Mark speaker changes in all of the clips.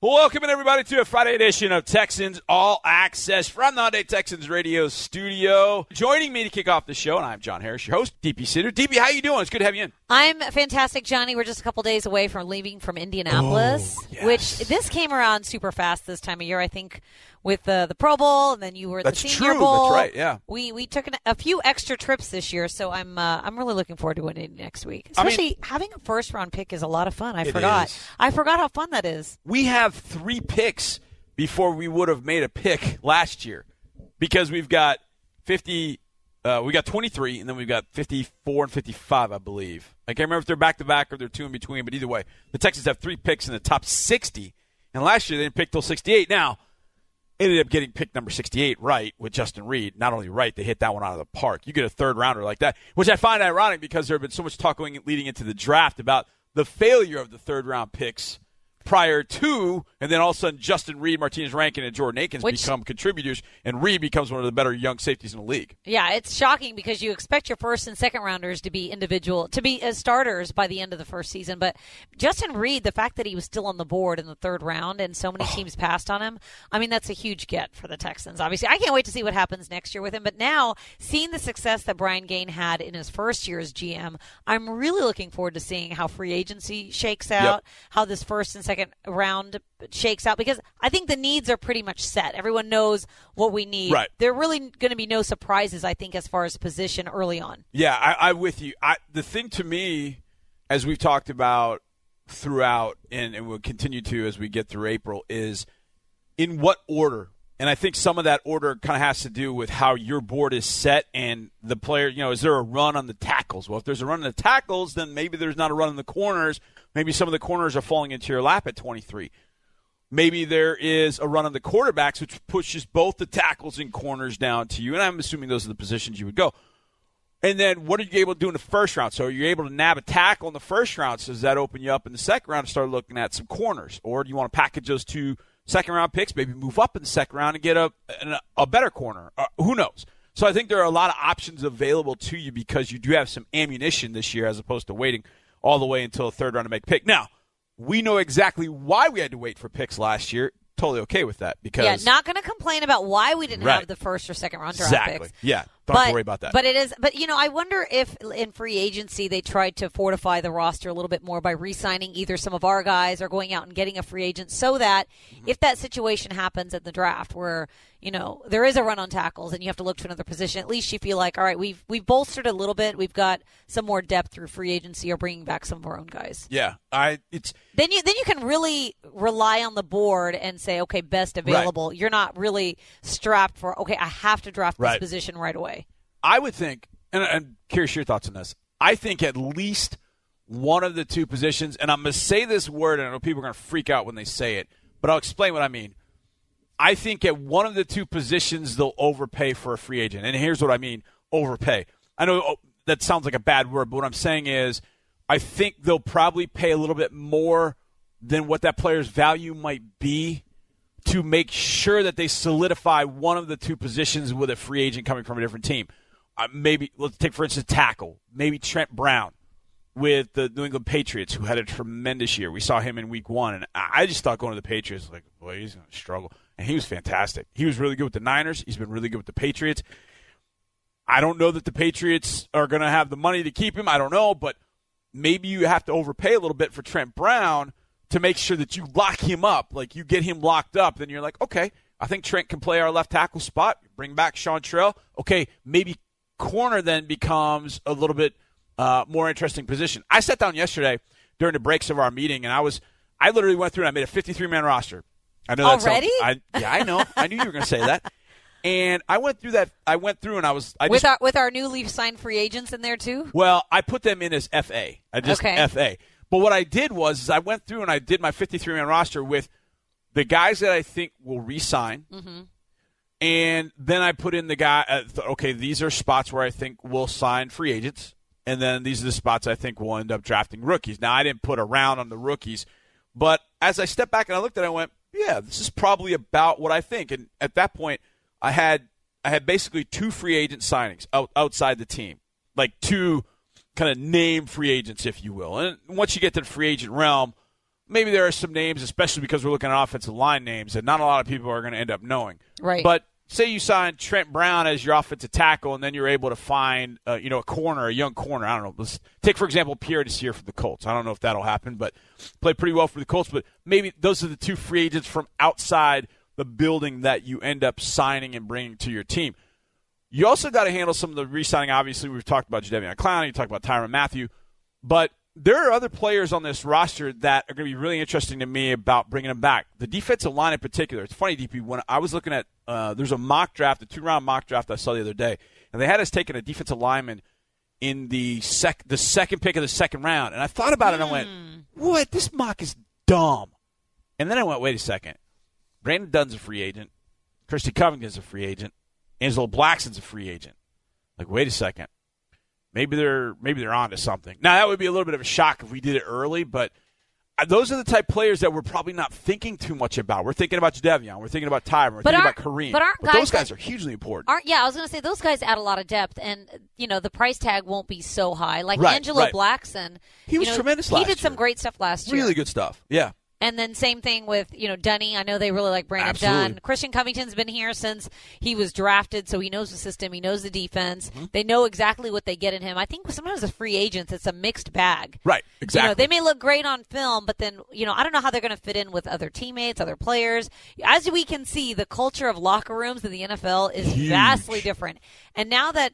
Speaker 1: Welcome everybody to a Friday edition of Texans All Access from the Hyundai Texans Radio Studio. Joining me to kick off the show, and I'm John Harris, your host, DP Sidhu. DP, how you doing? It's good to have you in.
Speaker 2: I'm fantastic, Johnny. We're just a couple days away from leaving from Indianapolis,
Speaker 1: Oh, yes.
Speaker 2: which this came around super fast this time of year. I think with the the Pro Bowl, and then you were at
Speaker 1: That's
Speaker 2: the Senior
Speaker 1: true.
Speaker 2: Bowl.
Speaker 1: That's right, yeah.
Speaker 2: we we took an, a few extra trips this year, so I'm uh, I'm really looking forward to winning next week.
Speaker 1: I mean-
Speaker 2: Especially having a first round pick is a lot of fun. I forgot.
Speaker 1: is.
Speaker 2: I forgot how fun that is.
Speaker 1: We have three picks before we would have made a pick last year because we've got 50, uh, we got 23, and then we've got 54 and 55, I believe. I can't remember if they're back to back or they're two in between, but either way, the Texans have three picks in the top 60, and last year they didn't pick till 68. Now, ended up getting pick number 68 right with Justin Reid. Not only right, they hit that one out of the park. You get a third rounder like that, which I find ironic because there have been so much talk going leading into the draft about the failure of the third round picks prior to, and then all of a sudden Justin Reid, Martinas Rankin, and Jordan Akins
Speaker 2: Which-
Speaker 1: become contributors, and Reid becomes one of the better young safeties in the league.
Speaker 2: Yeah, it's shocking because you expect your first and second rounders to be individual, to be as starters by the end of the first season. But Justin Reid, the fact that he was still on the board in the third round and so many oh. teams passed on him, I mean, that's a huge get for the Texans. Obviously, I can't wait to see what happens next year with him. But now, seeing the success that Brian Gaine had in his first year as GM, I'm really looking forward to seeing how free agency shakes out, how this first and second round shakes out, because I think the needs are pretty much set. Everyone knows what we need.
Speaker 1: Right.
Speaker 2: There are really going to be no surprises, I think, as far as position early on.
Speaker 1: Yeah, I, I'm with you. I, the thing to me, as we've talked about throughout, and, and we'll continue to as we get through April, is in what order. And I think some of that order kind of has to do with how your board is set and the player. You know, is there a run on the tackles? Well, if there's a run on the tackles, then maybe there's not a run on the corners. Maybe some of the corners are falling into your lap at 23. Maybe there is a run on the quarterbacks, which pushes both the tackles and corners down to you. And I'm assuming those are the positions you would go. And then what are you able to do in the first round? So you're able to nab a tackle in the first round. So does that open you up in the second round to start looking at some corners? Or do you want to package those two second round picks, maybe move up in the second round and get a, a, better corner? Uh, who knows? So I think there are a lot of options available to you because you do have some ammunition this year as opposed to waiting all the way until the third round to make a pick. Now, we know exactly why we had to wait for picks last year. Totally okay with that because
Speaker 2: Yeah, not going to complain about why we didn't
Speaker 1: Right.
Speaker 2: have the first or second round draft
Speaker 1: exactly.
Speaker 2: picks.
Speaker 1: Yeah, don't
Speaker 2: but,
Speaker 1: have to worry about that.
Speaker 2: But it is. But you know, I wonder if in free agency they tried to fortify the roster a little bit more by re-signing either some of our guys or going out and getting a free agent, so that
Speaker 1: Mm-hmm.
Speaker 2: if that situation happens at the draft where you know there is a run on tackles and you have to look to another position, at least you feel like all right, we've we've bolstered a little bit, we've got some more depth through free agency or bringing back some of our own guys.
Speaker 1: yeah, I it's
Speaker 2: Then you then you can really rely on the board and say, okay, best available. You're not really strapped for okay, I have to draft this
Speaker 1: Right.
Speaker 2: position right away.
Speaker 1: I would think, and I'm curious your thoughts on this. I think at least one of the two positions, and I'm going to say this word, and I know people are going to freak out when they say it, but I'll explain what I mean. I think at one of the two positions they'll overpay for a free agent, and here's what I mean: overpay. I know oh, that sounds like a bad word, but what I'm saying is, I think they'll probably pay a little bit more than what that player's value might be to make sure that they solidify one of the two positions with a free agent coming from a different team. Uh, maybe let's take for instance tackle. Maybe Trent Brown with the New England Patriots, who had a tremendous year. We saw him in Week One, and I just thought going to the Patriots like, boy, he's going to struggle, and he was fantastic. He was really good with the Niners. He's been really good with the Patriots. I don't know that the Patriots are going to have the money to keep him. I don't know, but maybe you have to overpay a little bit for Trent Brown to make sure that you lock him up. Like you get him locked up, then you're like, okay, I think Trent can play our left tackle spot. Bring back Seantrel. Okay, maybe corner then becomes a little bit uh, more interesting position. I sat down yesterday during the breaks of our meeting, and I was I literally went through and I made a 53 man roster. I know that's
Speaker 2: Already?
Speaker 1: I, yeah, I know. I knew you were going to say that. And I went through that. I went through and I was. I
Speaker 2: with
Speaker 1: just
Speaker 2: our with our newly signed free agents in there too.
Speaker 1: well, I put them in as FA. I just
Speaker 2: Okay.
Speaker 1: FA. But what I did was is I went through and I did my 53 man roster with the guys that I think will re-sign, and then I put in the guy. Uh, okay, these are spots where I think we'll sign free agents, and then these are the spots I think we'll end up drafting rookies. Now I didn't put a round on the rookies, but as I stepped back and I looked at it, I went, yeah, this is probably about what I think. And at that point, I had I had basically two free agent signings out, outside the team, like two kind of name free agents, if you will. And once you get to the free agent realm, maybe there are some names, especially because we're looking at offensive line names, that not a lot of people are going to end up knowing.
Speaker 2: Right.
Speaker 1: But say you sign Trent Brown as your offensive tackle, and then you're able to find, uh, you know, a corner, a young corner. I don't know. Let's take for example Pierre Desir for the Colts. I don't know if that'll happen, but played pretty well for the Colts. But maybe those are the two free agents from outside the building that you end up signing and bringing to your team. You also got to handle some of the re-signing. Obviously, we've talked about Jadeveon Clowney, you talked about Tyrann Mathieu, but there are other players on this roster that are going to be really interesting to me about bringing them back. The defensive line in particular. It's funny, DP. When I was looking at, uh, there's a mock draft, a two-round mock draft I saw the other day, and they had us taking a defensive lineman in the sec, the second pick of the second round, and I thought about it and I went, "What? This mock is dumb." And then I went, "Wait a second. Brandon Dunn's a free agent. Christy Covington's a free agent. Angelo Blackson's a free agent. Like, wait a second. Maybe they're maybe they're onto something. Now that would be a little bit of a shock if we did it early, but uh, those are the type of players that we're probably not thinking too much about. We're thinking about Jadeveon. We're thinking about Tyrann. We're
Speaker 2: But
Speaker 1: thinking about Kareem.
Speaker 2: but aren't
Speaker 1: those
Speaker 2: guys
Speaker 1: guys
Speaker 2: that-
Speaker 1: are hugely important.
Speaker 2: Aren't yeah, I was gonna say those guys add a lot of depth, and you know the price tag won't be so high. Like
Speaker 1: Right,
Speaker 2: Angelo
Speaker 1: right.
Speaker 2: Blackson,
Speaker 1: He was
Speaker 2: know,
Speaker 1: tremendous
Speaker 2: He did some great stuff last year.
Speaker 1: really good stuff. Yeah.
Speaker 2: And then same thing with you know Dunny. I know they really like Brandon
Speaker 1: Absolutely.
Speaker 2: Dunn. Christian Covington's been here since he was drafted, so he knows the system. He knows the defense.
Speaker 1: Mm-hmm.
Speaker 2: They know exactly what they get in him. I think sometimes with free agents, it's a mixed bag.
Speaker 1: Right.
Speaker 2: You
Speaker 1: Exactly.
Speaker 2: know, they may look great on film, but then you know I don't know how they're going to fit in with other teammates, other players. As we can see, the culture of locker rooms in the NFL is
Speaker 1: Huge.
Speaker 2: vastly different. And now that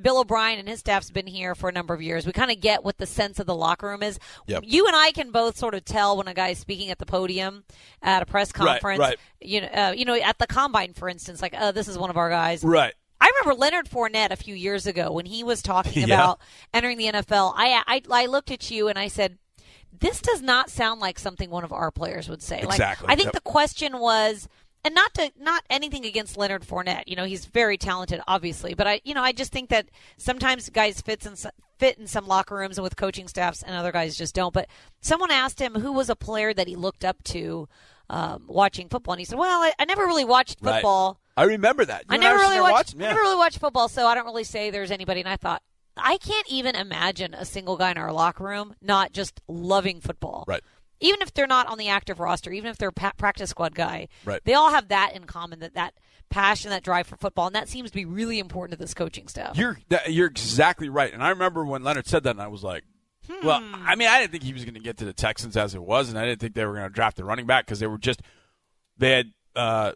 Speaker 2: Bill O'Brien and his staff's been here for a number of years, we kind of get what the sense of the locker room is.
Speaker 1: Yep.
Speaker 2: You and I can both sort of tell when a guy's speaking at the podium at a press
Speaker 1: Right,
Speaker 2: conference.
Speaker 1: right.
Speaker 2: You know, uh, you know, at the combine, for instance, like, oh, this is one of our guys.
Speaker 1: right.
Speaker 2: I remember Leonard Fournette a few years ago when he was talking
Speaker 1: Yeah.
Speaker 2: about entering the NFL. I, I I looked at you and I said, "This does not sound like something one of our players would say."
Speaker 1: Exactly.
Speaker 2: Like, I think
Speaker 1: Yep.
Speaker 2: the question was, and not to not anything against Leonard Fournette. You know, he's very talented, obviously, but I you know I just think that sometimes guys fits in fit in some locker rooms and with coaching staffs, and other guys just don't. But someone asked him who was a player that he looked up to. Um, watching football, and he said, "Well, I, I never really watched
Speaker 1: Right.
Speaker 2: football.
Speaker 1: I remember that. You
Speaker 2: I never
Speaker 1: sitting
Speaker 2: really watched.
Speaker 1: watching?
Speaker 2: I
Speaker 1: Yeah.
Speaker 2: never really watched football, so I don't really say there's anybody. And I thought I can't even imagine a single guy in our locker room not just loving football.
Speaker 1: Right.
Speaker 2: Even if they're not on the active roster, even if they're a pa- practice squad guy,
Speaker 1: Right.
Speaker 2: they all have that in common. That that passion, that drive for football, and that seems to be really important to this coaching staff.
Speaker 1: You're you're exactly right. And I remember when Leonard said that, and I was like, well,
Speaker 2: Hmm.
Speaker 1: I mean, I didn't think he was going to get to the Texans as it was, and I didn't think they were going to draft the running back because they were just they had uh,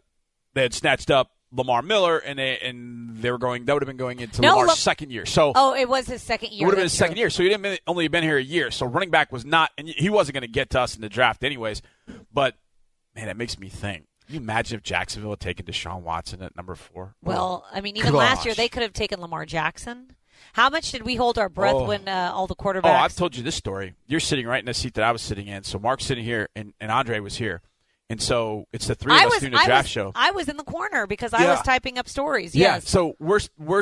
Speaker 1: they had snatched up Lamar Miller, and they and they were going that would have been going into
Speaker 2: No,
Speaker 1: Lamar's
Speaker 2: Lam-
Speaker 1: second year. So
Speaker 2: oh, it was his second year.
Speaker 1: it would have been
Speaker 2: that's
Speaker 1: his second year. So he didn't been- only been here a year. So running back was not, and he wasn't going to get to us in the draft anyways. But man, it makes me think. Can you imagine if Jacksonville had taken Deshaun Watson at number four?
Speaker 2: Well, I mean, even last year they could have taken Lamar Jackson. How much did we hold our breath
Speaker 1: Oh.
Speaker 2: when uh, all the quarterbacks?
Speaker 1: Oh, I've told you this story. You're sitting right in the seat that I was sitting in. So Mark's sitting here, and, and Andre was here. And so it's the three of
Speaker 2: I
Speaker 1: us
Speaker 2: was,
Speaker 1: doing
Speaker 2: I
Speaker 1: draft
Speaker 2: was,
Speaker 1: show.
Speaker 2: I was in the corner because I
Speaker 1: Yeah.
Speaker 2: was typing up stories.
Speaker 1: Yeah.
Speaker 2: Yes.
Speaker 1: So we're we're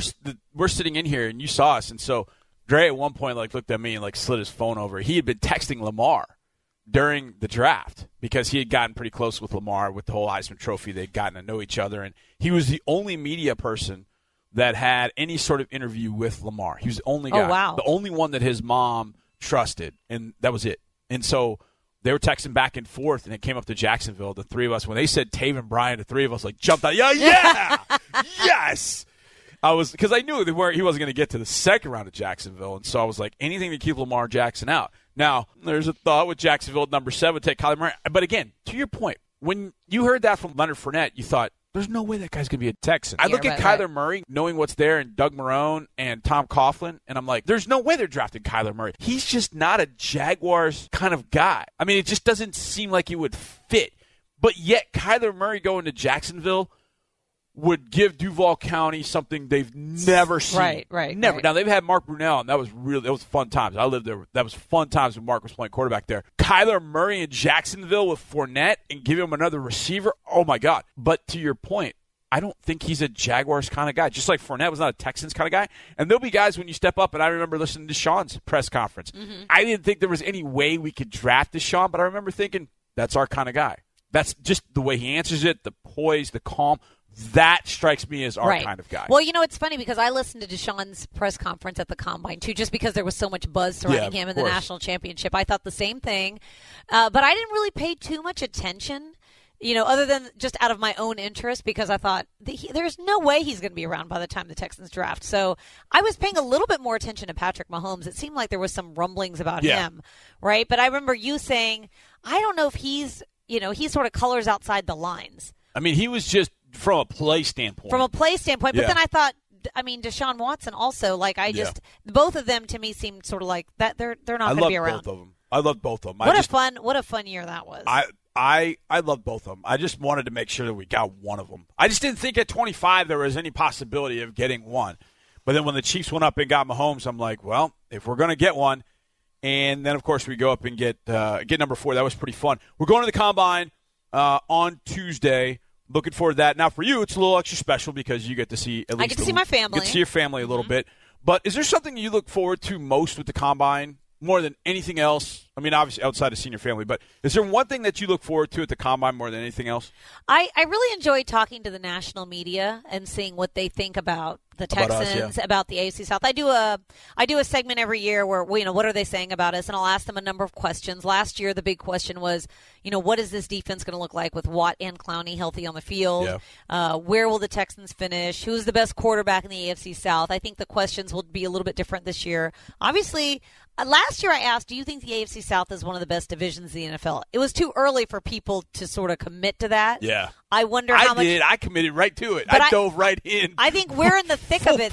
Speaker 1: we're sitting in here, and you saw us, and so Dre at one point like looked at me and like slid his phone over. He had been texting Lamar during the draft because he had gotten pretty close with Lamar with the whole Heisman Trophy. They'd gotten to know each other, and he was the only media person that had any sort of interview with Lamar. He was the only
Speaker 2: Oh,
Speaker 1: guy,
Speaker 2: wow.
Speaker 1: the only one that his mom trusted, and that was it. And so they were texting back and forth, and it came up to Jacksonville. The three of us, when they said Taven Bryan, the three of us like jumped out. Yeah, yeah, yes. I was because I knew they weren't, he wasn't going to get to the second round of Jacksonville, and so I was like, anything to keep Lamar Jackson out. Now, there's a thought with Jacksonville at number seven, take Kyler Murray. But again, to your point, when you heard that from Leonard Fournette, you thought, there's no way that guy's going to be a Texan. I
Speaker 2: Yeah,
Speaker 1: look at
Speaker 2: right,
Speaker 1: Kyler
Speaker 2: right.
Speaker 1: Murray, knowing what's there, and Doug Marrone and Tom Coughlin, and I'm like, there's no way they're drafting Kyler Murray. He's just not a Jaguars kind of guy. I mean, it just doesn't seem like he would fit. But yet, Kyler Murray going to Jacksonville would give Duval County something they've never seen.
Speaker 2: Right, right,
Speaker 1: Never.
Speaker 2: right.
Speaker 1: Now they've had Mark Brunell, and that was really that was fun times. I lived there. That was fun times when Mark was playing quarterback there. Kyler Murray in Jacksonville with Fournette and give him another receiver. Oh my God! But to your point. I don't think he's a Jaguars kind of guy. Just like Fournette was not a Texans kind of guy. And there'll be guys when you step up, and I remember listening to Sean's press conference.
Speaker 2: Mm-hmm.
Speaker 1: I didn't think there was any way we could draft Deshaun, but I remember thinking, that's our kind of guy. That's just the way he answers it, the poise, the calm. That strikes me as our
Speaker 2: right.
Speaker 1: kind of guy.
Speaker 2: Well, you know, it's funny because I listened to Deshaun's press conference at the combine too, just because there was so much buzz surrounding
Speaker 1: Yeah,
Speaker 2: him in the national championship. I thought the same thing, uh, but I didn't really pay too much attention. You know, other than just out of my own interest, because I thought he, there's no way he's going to be around by the time the Texans draft. So I was paying a little bit more attention to Patrick Mahomes. It seemed like there was some rumblings about
Speaker 1: Yeah.
Speaker 2: him, right? But I remember you saying, I don't know if he's, you know, he sort of colors outside the lines
Speaker 1: I mean, he was just from a play standpoint.
Speaker 2: from a play standpoint. But
Speaker 1: Yeah.
Speaker 2: then I thought, I mean, Deshaun Watson also. Like I
Speaker 1: Yeah.
Speaker 2: just both of them to me seemed sort of like that. They're they're not going to be around.
Speaker 1: both of them. I love both of them. I
Speaker 2: What
Speaker 1: just,
Speaker 2: a fun what a fun year that was.
Speaker 1: I I I love both of them. I just wanted to make sure that we got one of them. I just didn't think at 25 there was any possibility of getting one. But then when the Chiefs went up and got Mahomes, I'm like, well, if we're going to get one, and then of course we go up and get uh, get number four. That was pretty fun. We're going to the combine uh, on Tuesday. Looking forward to that. Now for you, it's a little extra special because you get to see at least I
Speaker 2: get to see my family. Mm-hmm.
Speaker 1: Get to see your family a little bit. But is there something you look forward to most with the combine more than anything else? I mean, obviously outside of seeing your family, but is there one thing that you look forward to at the combine more than anything else?
Speaker 2: I, I really enjoy talking to the national media and seeing what they think about the
Speaker 1: About us,
Speaker 2: Texans,
Speaker 1: yeah.
Speaker 2: about the AFC South. I do a I do a segment every year where you know what are they saying about us, and I'll ask them a number of questions. Last year, the big question was, you know, what is this defense going to look like with Watt and Clowney healthy on the field?
Speaker 1: Yeah.
Speaker 2: Uh, where will the Texans finish? Who's the best quarterback in the AFC South? I think the questions will be a little bit different this year. Obviously, uh, last year I asked, do you think the AFC South is one of the best divisions in the NFL? It was too early for people to sort of commit to that.
Speaker 1: Yeah.
Speaker 2: I wonder how much
Speaker 1: I
Speaker 2: much.
Speaker 1: did. I committed right to it. I,
Speaker 2: I-
Speaker 1: dove right in.
Speaker 2: I think we're in the thick of it.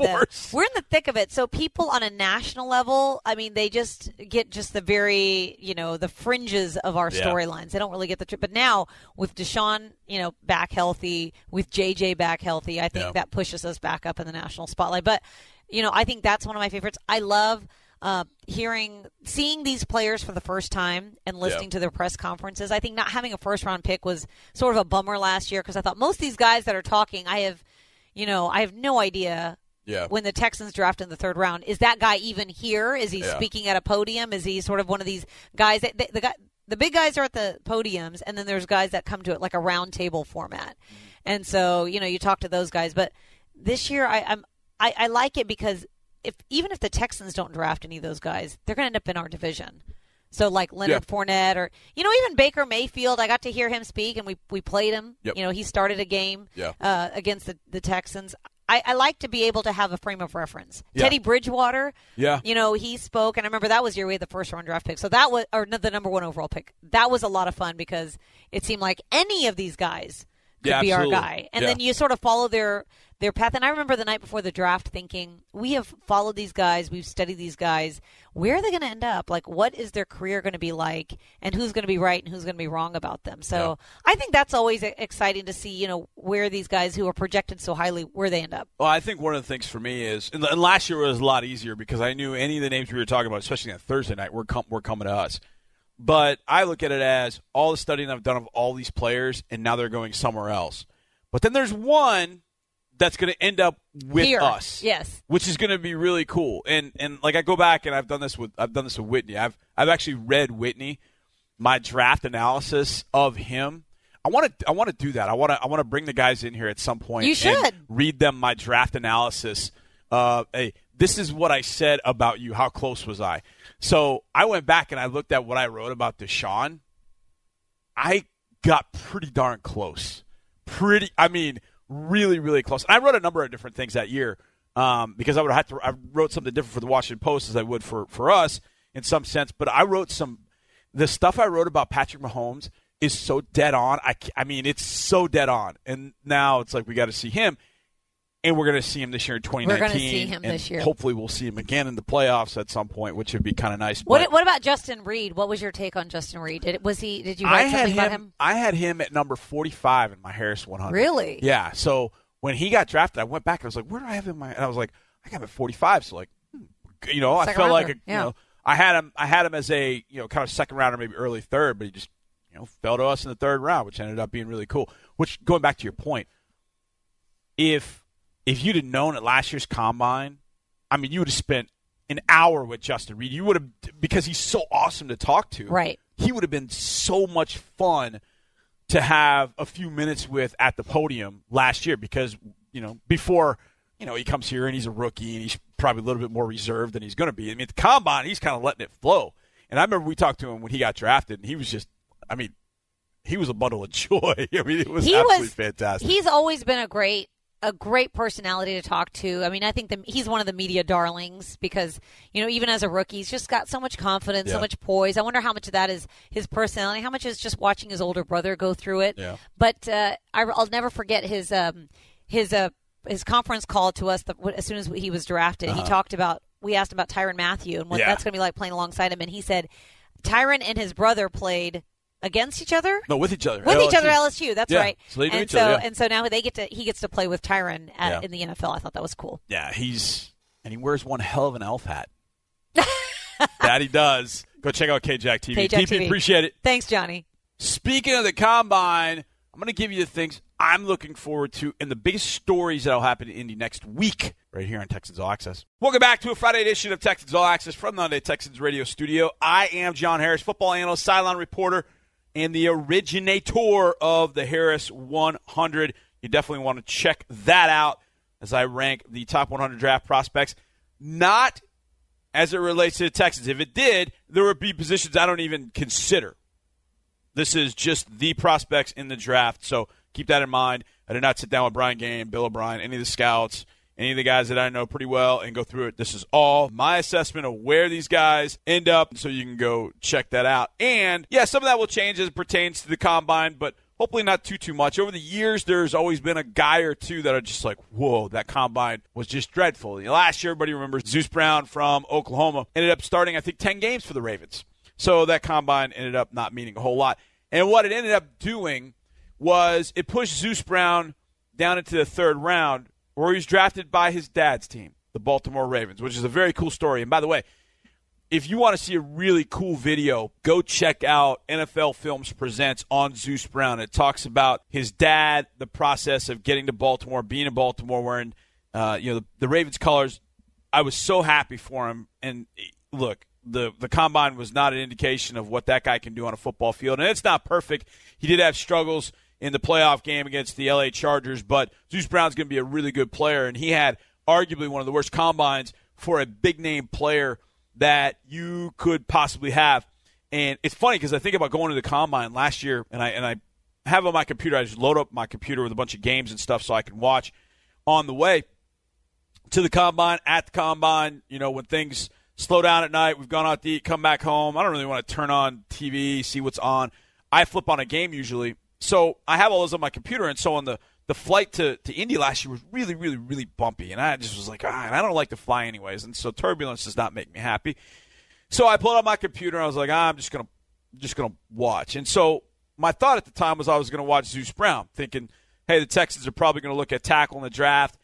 Speaker 2: We're in the thick of it. So people on a national level, I mean, they just get just the very, you know, the fringes of our
Speaker 1: Yeah.
Speaker 2: storylines. They don't really get the. trip. but now with Deshaun, you know, back healthy, with JJ back healthy, I think
Speaker 1: Yeah.
Speaker 2: that pushes us back up in the national spotlight. But you know, I think that's one of my favorites. I love. Uh, hearing, seeing these players for the first time and listening
Speaker 1: Yeah.
Speaker 2: to their press conferences, I think not having a first round pick was sort of a bummer last year because I thought most of these guys that are talking, I have, you know, I have no idea
Speaker 1: yeah.
Speaker 2: when the Texans draft in the third round. Is that guy even here? Is he
Speaker 1: Yeah.
Speaker 2: speaking at a podium? Is he sort of one of these guys that the, the guy the big guys are at the podiums and then there's guys that come to it like a round table format. And so, you know, you talk to those guys, but this year I, I'm I, I like it because if even if the Texans don't draft any of those guys, they're gonna end up in our division. So like Leonard
Speaker 1: Yeah.
Speaker 2: Fournette or you know even Baker Mayfield, I got to hear him speak and we we played him.
Speaker 1: Yep.
Speaker 2: You know he started a game
Speaker 1: Yeah.
Speaker 2: uh, against the, the Texans. I, I like to be able to have a frame of reference.
Speaker 1: Yeah.
Speaker 2: Teddy Bridgewater,
Speaker 1: Yeah.
Speaker 2: you know he spoke, and I remember that was your way the first round draft pick. So that was or the number one overall pick. That was a lot of fun because it seemed like any of these guys could
Speaker 1: Yeah,
Speaker 2: be
Speaker 1: absolutely.
Speaker 2: our guy, and
Speaker 1: Yeah.
Speaker 2: then you sort of follow their their path. And I remember the night before the draft thinking, we have followed these guys, we've studied these guys. Where are they going to end up? Like, what is their career going to be like, and who's going to be right and who's going to be wrong about them? So I think that's always exciting to see. You know, where these guys who are projected so highly, where they end up.
Speaker 1: Well, I think one of the things for me is, and and last year was a lot easier because I knew any of the names we were talking about, especially on Thursday night, were, com- were coming to us. But I look at it as all the studying I've done of all these players, and now they're going somewhere else. But then there's one that's going to end up with
Speaker 2: Here.
Speaker 1: us,
Speaker 2: Yes.
Speaker 1: which is going to be really cool. And and like I go back and I've done this with I've done this with Whitney. I've I've actually read Whitney, my draft analysis of him. I want to I want to do that. I want to I want to bring the guys in here at some point.
Speaker 2: You
Speaker 1: and
Speaker 2: should.
Speaker 1: read them my draft analysis. Uh, hey, this is what I said about you. How close was I? So I went back and I looked at what I wrote about Deshaun. I got pretty darn close. Pretty, I mean, really, really close. And I wrote a number of different things that year um, because I would have to. I wrote something different for the Washington Post as I would for for us in some sense. But I wrote some. The stuff I wrote about Patrick Mahomes is so dead on. I, I mean, it's so dead on. And now it's like we got to see him, and we're going to see him this year in 2019.
Speaker 2: We're gonna see him
Speaker 1: and
Speaker 2: this year.
Speaker 1: Hopefully, we'll see him again in the playoffs at some point, which would be kind of nice.
Speaker 2: What What about Justin Reid? What was your take on Justin Reid? Did was he? Did you write
Speaker 1: I had
Speaker 2: something
Speaker 1: him,
Speaker 2: about him?
Speaker 1: I had him at number 45 in my Harris 100.
Speaker 2: Really?
Speaker 1: Yeah. So when he got drafted, I went back. And I was like, where do I have him? My, and I was like, I got him at 45. So like, hmm, you know, I
Speaker 2: Second
Speaker 1: felt like a,
Speaker 2: rounder,
Speaker 1: you know, I had him. I had him as a you know kind of second rounder, maybe early third, but he just you know fell to us in the third round, which ended up being really cool. Which going back to your point, if if you'd have known at last year's combine, I mean, you would have spent an hour with Justin Reid. You would have because he's so awesome to talk to
Speaker 2: Right.
Speaker 1: he would have been so much fun to have a few minutes with at the podium last year because you know before you know he comes here and he's a rookie and he's probably a little bit more reserved than he's going to be. I mean, at the combine he's kind of letting it flow. And I remember we talked to him when he got drafted, and he was just, I mean, he was a bundle of joy. I mean, it was
Speaker 2: he
Speaker 1: absolutely
Speaker 2: was,
Speaker 1: fantastic.
Speaker 2: He's always been a great a great personality to talk to. I mean, I think the, he's one of the media darlings because, you know, even as a rookie, he's just got so much confidence,
Speaker 1: Yeah.
Speaker 2: so much poise. I wonder how much of that is his personality, how much is just watching his older brother go through it.
Speaker 1: Yeah.
Speaker 2: But uh, I, I'll never forget his um, his uh, his conference call to us the, as soon as he was drafted. He talked about we asked about Tyrann Mathieu and what
Speaker 1: Uh-huh. Yeah.
Speaker 2: that's going to be like playing alongside him, and he said Tyrann and his brother played against each other
Speaker 1: no, with each other.
Speaker 2: with each other
Speaker 1: LSU.
Speaker 2: That's
Speaker 1: Yeah,
Speaker 2: right.
Speaker 1: so
Speaker 2: and
Speaker 1: each
Speaker 2: so
Speaker 1: other, yeah.
Speaker 2: and so now they get to he gets to play with Tyrann at,
Speaker 1: Yeah.
Speaker 2: in the NFL. I thought that was cool.
Speaker 1: Yeah, he's and he wears one hell of an elf hat. that he does. Go check out KJack TV.
Speaker 2: KJack
Speaker 1: TP,
Speaker 2: TV.
Speaker 1: appreciate it.
Speaker 2: Thanks, Johnny.
Speaker 1: Speaking of the combine, I'm going to give you the things I'm looking forward to and the biggest stories that'll happen in Indy next week right here on Texans All Access. Welcome back to a Friday edition of Texans All Access from the Hyundai Texans Radio Studio. I am John Harris, football analyst, sideline reporter, and the originator of the Harris 100. You definitely want to check that out as I rank the top 100 draft prospects. Not as it relates to the Texans. If it did, there would be positions I don't even consider. This is just the prospects in the draft, so keep that in mind. I did not sit down with Brian Gaine, Bill O'Brien, any of the scouts, any of the guys that I know pretty well, and go through it. This is all my assessment of where these guys end up, so you can go check that out. And yeah, some of that will change as it pertains to the combine, but hopefully not too too much. Over the years, there's always been a guy or two that are just like, whoa, that combine was just dreadful. Last year, everybody remembers Zeus Brown from Oklahoma ended up starting, I think, ten games for the Ravens. So that combine ended up not meaning a whole lot. And what it ended up doing was it pushed Zeus Brown down into the third round, where he was drafted by his dad's team, the Baltimore Ravens, which is a very cool story. And by the way, if you want to see a really cool video, go check out NFL Films Presents on Zeus Brown. It talks about his dad, the process of getting to Baltimore, being in Baltimore, wearing uh, you know the, the Ravens colors. I was so happy for him. And look, the the combine was not an indication of what that guy can do on a football field, and it's not perfect. He did have struggles in the playoff game against the LA Chargers, but Zeus Brown's going to be a really good player, and he had arguably one of the worst combines for a big name player that you could possibly have. And it's funny because I think about going to the combine last year, and I and I have on my computer. I just load up my computer with a bunch of games and stuff so I can watch on the way to the combine, at the combine. You know, when things slow down at night, we've gone out to eat, come back home. I don't really want to turn on TV, see what's on. I flip on a game usually, so I have all those on my computer. And so on the the flight to, to Indy last year was really, really, really bumpy, and I just was like, ah, and I don't like to fly anyways, and so turbulence does not make me happy. So I pulled out my computer and I was like, ah, I'm just gonna just gonna watch. And so my thought at the time was I was gonna watch Zeus Brown, thinking, hey, the Texans are probably gonna look at tackle in the draft.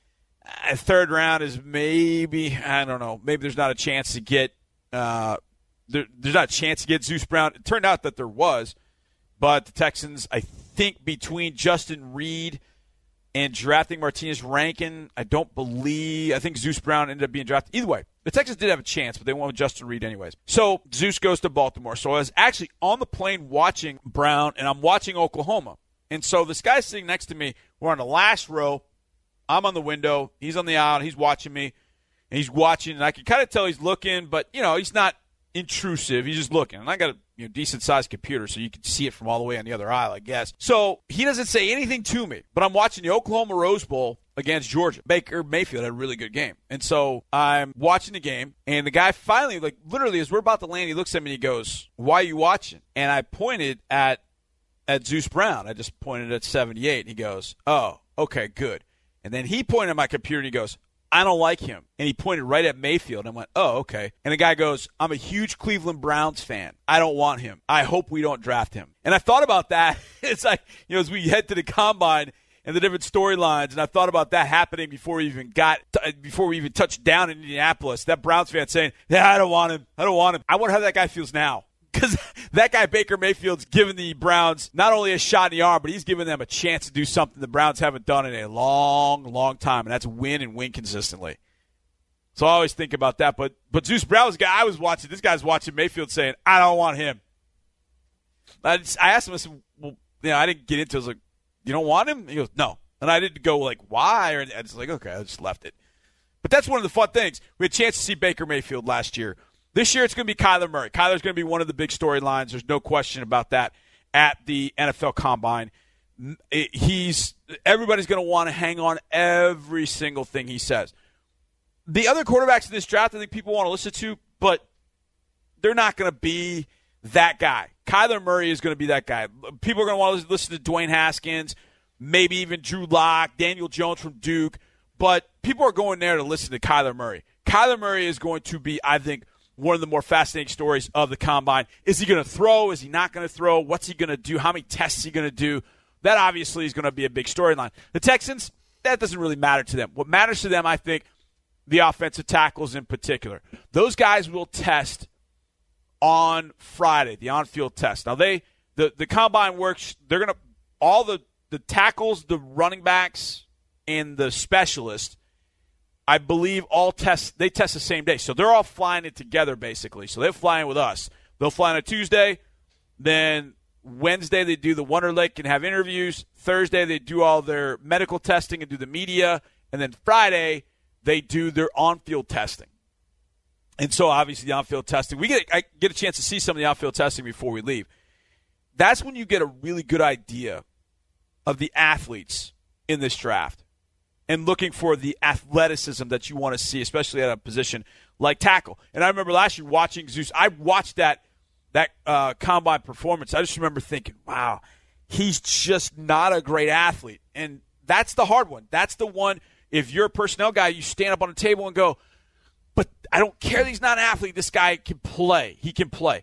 Speaker 1: Third round is maybe I don't know, maybe there's not a chance to get uh, there, there's not a chance to get Zeus Brown. It turned out that there was, but the Texans, I think, between Justin Reid and drafting Martinas Rankin, I don't believe. I think Zeus Brown ended up being drafted. Either way, the Texans did have a chance, but they went with Justin Reid anyways. So Zeus goes to Baltimore. So I was actually on the plane watching Brown, and I'm watching Oklahoma. And so this guy's sitting next to me. We're on the last row. I'm on the window. He's on the aisle. He's watching me, and he's watching. And I can kind of tell he's looking, but you know he's not intrusive. He's just looking. And I got a you know, decent sized computer, so you can see it from all the way on the other aisle, I guess. So he doesn't say anything to me, but I'm watching the Oklahoma Rose Bowl against Georgia. Baker Mayfield had a really good game. And so I'm watching the game, and the guy finally, like literally, as we're about to land, he looks at me and he goes, Why are you watching? And I pointed at at Zeus Brown. I just pointed at 78. And he goes, Oh, okay, good. And then he pointed at my computer and he goes, I don't like him. And he pointed right at Mayfield. And went, oh, okay. And the guy goes, I'm a huge Cleveland Browns fan. I don't want him. I hope we don't draft him. And I thought about that. It's like, you know, as we head to the combine and the different storylines, and I thought about that happening before we even got, uh, before we even touched down in Indianapolis. That Browns fan saying, yeah, I don't want him. I don't want him. I wonder how that guy feels now. Because that guy, Baker Mayfield's given the Browns not only a shot in the arm, but he's given them a chance to do something the Browns haven't done in a long, long time, and that's win and win consistently. So I always think about that. But but Zeus Brown's guy I was watching. This guy's watching Mayfield saying, I don't want him. I, just, I asked him, I said, well, you know, I didn't get into. it. I was like, you don't want him? He goes, no. And I didn't go like, why? Or I was like, okay, I just left it. But that's one of the fun things. We had a chance to see Baker Mayfield last year. This year it's going to be Kyler Murray. Kyler's going to be one of the big storylines. There's no question about that at the NFL Combine. Eh, he's everybody's going to want to hang on every single thing he says. The other quarterbacks in this draft, I think people want to listen to, but they're not going to be that guy. Kyler Murray is going to be that guy. People are going to want to listen to Dwayne Haskins, maybe even Drew Lock, Daniel Jones from Duke, but people are going there to listen to Kyler Murray. Kyler Murray is going to be, I think, one of the more fascinating stories of the combine. Is he going to throw? Is he not going to throw? What's he going to do? How many tests is he going to do? That obviously is going to be a big storyline. The Texans, that doesn't really matter to them. What matters to them, I think, the offensive tackles in particular. Those guys will test on Friday, the on-field test. Now they the the combine works. They're gonna all the the tackles, the running backs, and the specialists I believe all tests they test the same day, so they're all flying it together basically. So they're flying with us. They'll fly on a Tuesday, then Wednesday they do the Wonderlic and have interviews. Thursday they do all their medical testing and do the media, and then Friday they do their on-field testing. And so obviously the on-field testing, we get I get a chance to see some of the on-field testing before we leave. That's when you get a really good idea of the athletes in this draft and looking for the athleticism that you want to see, especially at a position like tackle. And I remember last year watching Zeus. I watched that that uh, combine performance. I just remember thinking, "Wow, he's just not a great athlete." And that's the hard one. That's the one. If you're a personnel guy, you stand up on a table and go, "But I don't care that he's not an athlete. This guy can play. He can play."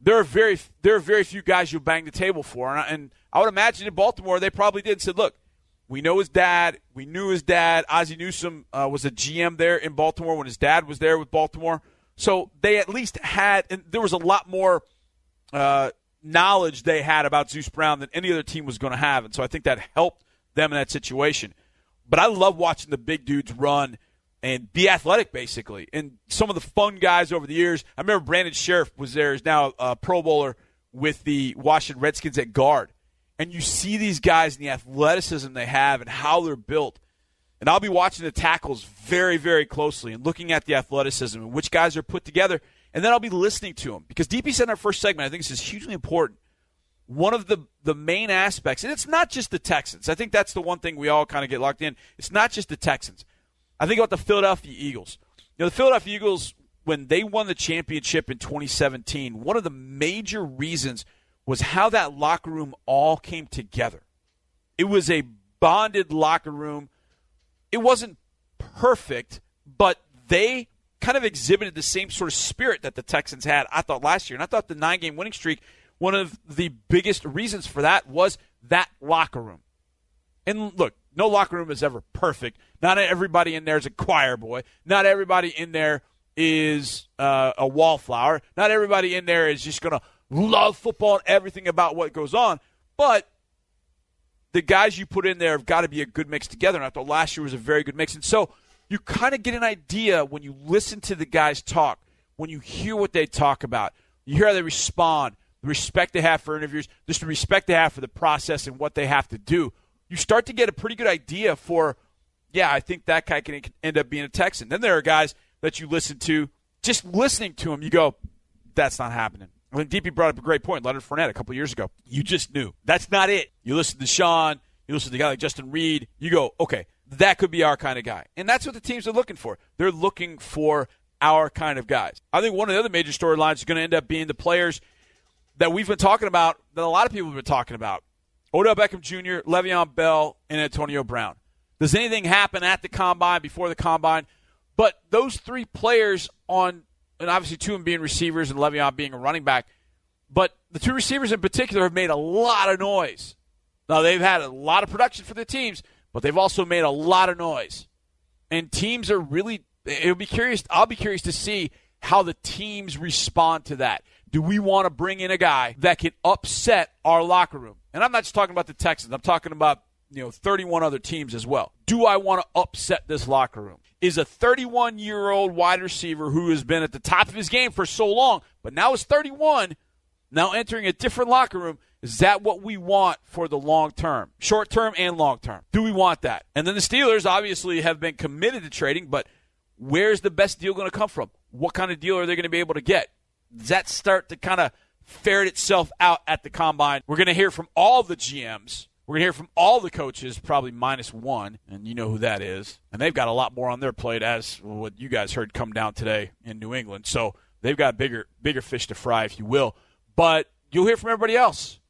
Speaker 1: There are very there are very few guys you bang the table for, and I, and I would imagine in Baltimore they probably did. And said, "Look." We know his dad. We knew his dad. Ozzie Newsome uh, was a GM there in Baltimore when his dad was there with Baltimore. So they at least had, and there was a lot more uh, knowledge they had about Zeus Brown than any other team was going to have. And so I think that helped them in that situation. But I love watching the big dudes run and be athletic, basically. And some of the fun guys over the years, I remember Brandon Scherff was there, is now a Pro Bowler with the Washington Redskins at guard and you see these guys and the athleticism they have and how they're built. And I'll be watching the tackles very, very closely and looking at the athleticism and which guys are put together. And then I'll be listening to them because DP said in our first segment, I think this is hugely important. One of the, the main aspects, and it's not just the Texans. I think that's the one thing we all kind of get locked in. It's not just the Texans. I think about the Philadelphia Eagles. You know, the Philadelphia Eagles, when they won the championship in 2017, one of the major reasons – was how that locker room all came together. It was a bonded locker room. It wasn't perfect, but they kind of exhibited the same sort of spirit that the Texans had, I thought, last year. And I thought the nine game winning streak, one of the biggest reasons for that was that locker room. And look, no locker room is ever perfect. Not everybody in there is a choir boy. Not everybody in there is uh, a wallflower. Not everybody in there is just going to love football and everything about what goes on, but the guys you put in there have got to be a good mix together. And I thought last year was a very good mix. And so you kind of get an idea when you listen to the guys talk, when you hear what they talk about, you hear how they respond, the respect they have for interviews, just the respect they have for the process and what they have to do. You start to get a pretty good idea for, yeah, I think that guy can end up being a Texan. Then there are guys that you listen to, just listening to them, you go, that's not happening. I think DP brought up a great point. Leonard Fournette a couple years ago. You just knew. That's not it. You listen to Sean, you listen to a guy like Justin Reid. you go, okay, that could be our kind of guy. And that's what the teams are looking for. They're looking for our kind of guys. I think one of the other major storylines is going to end up being the players that we've been talking about, that a lot of people have been talking about. Odell Beckham Jr., Le'Veon Bell, and Antonio Brown. Does anything happen at the combine, before the combine? But those three players on and obviously two of them being receivers and Le'Veon being a running back. But the two receivers in particular have made a lot of noise. Now they've had a lot of production for the teams, but they've also made a lot of noise. And teams are really it'll be curious I'll be curious to see how the teams respond to that. Do we want to bring in a guy that can upset our locker room? And I'm not just talking about the Texans. I'm talking about, you know, 31 other teams as well. Do I want to upset this locker room? Is a 31 year old wide receiver who has been at the top of his game for so long, but now is 31, now entering a different locker room. Is that what we want for the long term, short term and long term? Do we want that? And then the Steelers obviously have been committed to trading, but where's the best deal going to come from? What kind of deal are they going to be able to get? Does that start to kind of ferret itself out at the combine? We're going to hear from all the GMs. We're going to hear from all the coaches, probably minus one, and you know who that is. And they've got a lot more on their plate, as what you guys heard come down today in New England. So they've got bigger, bigger fish to fry, if you will. But you'll hear from everybody else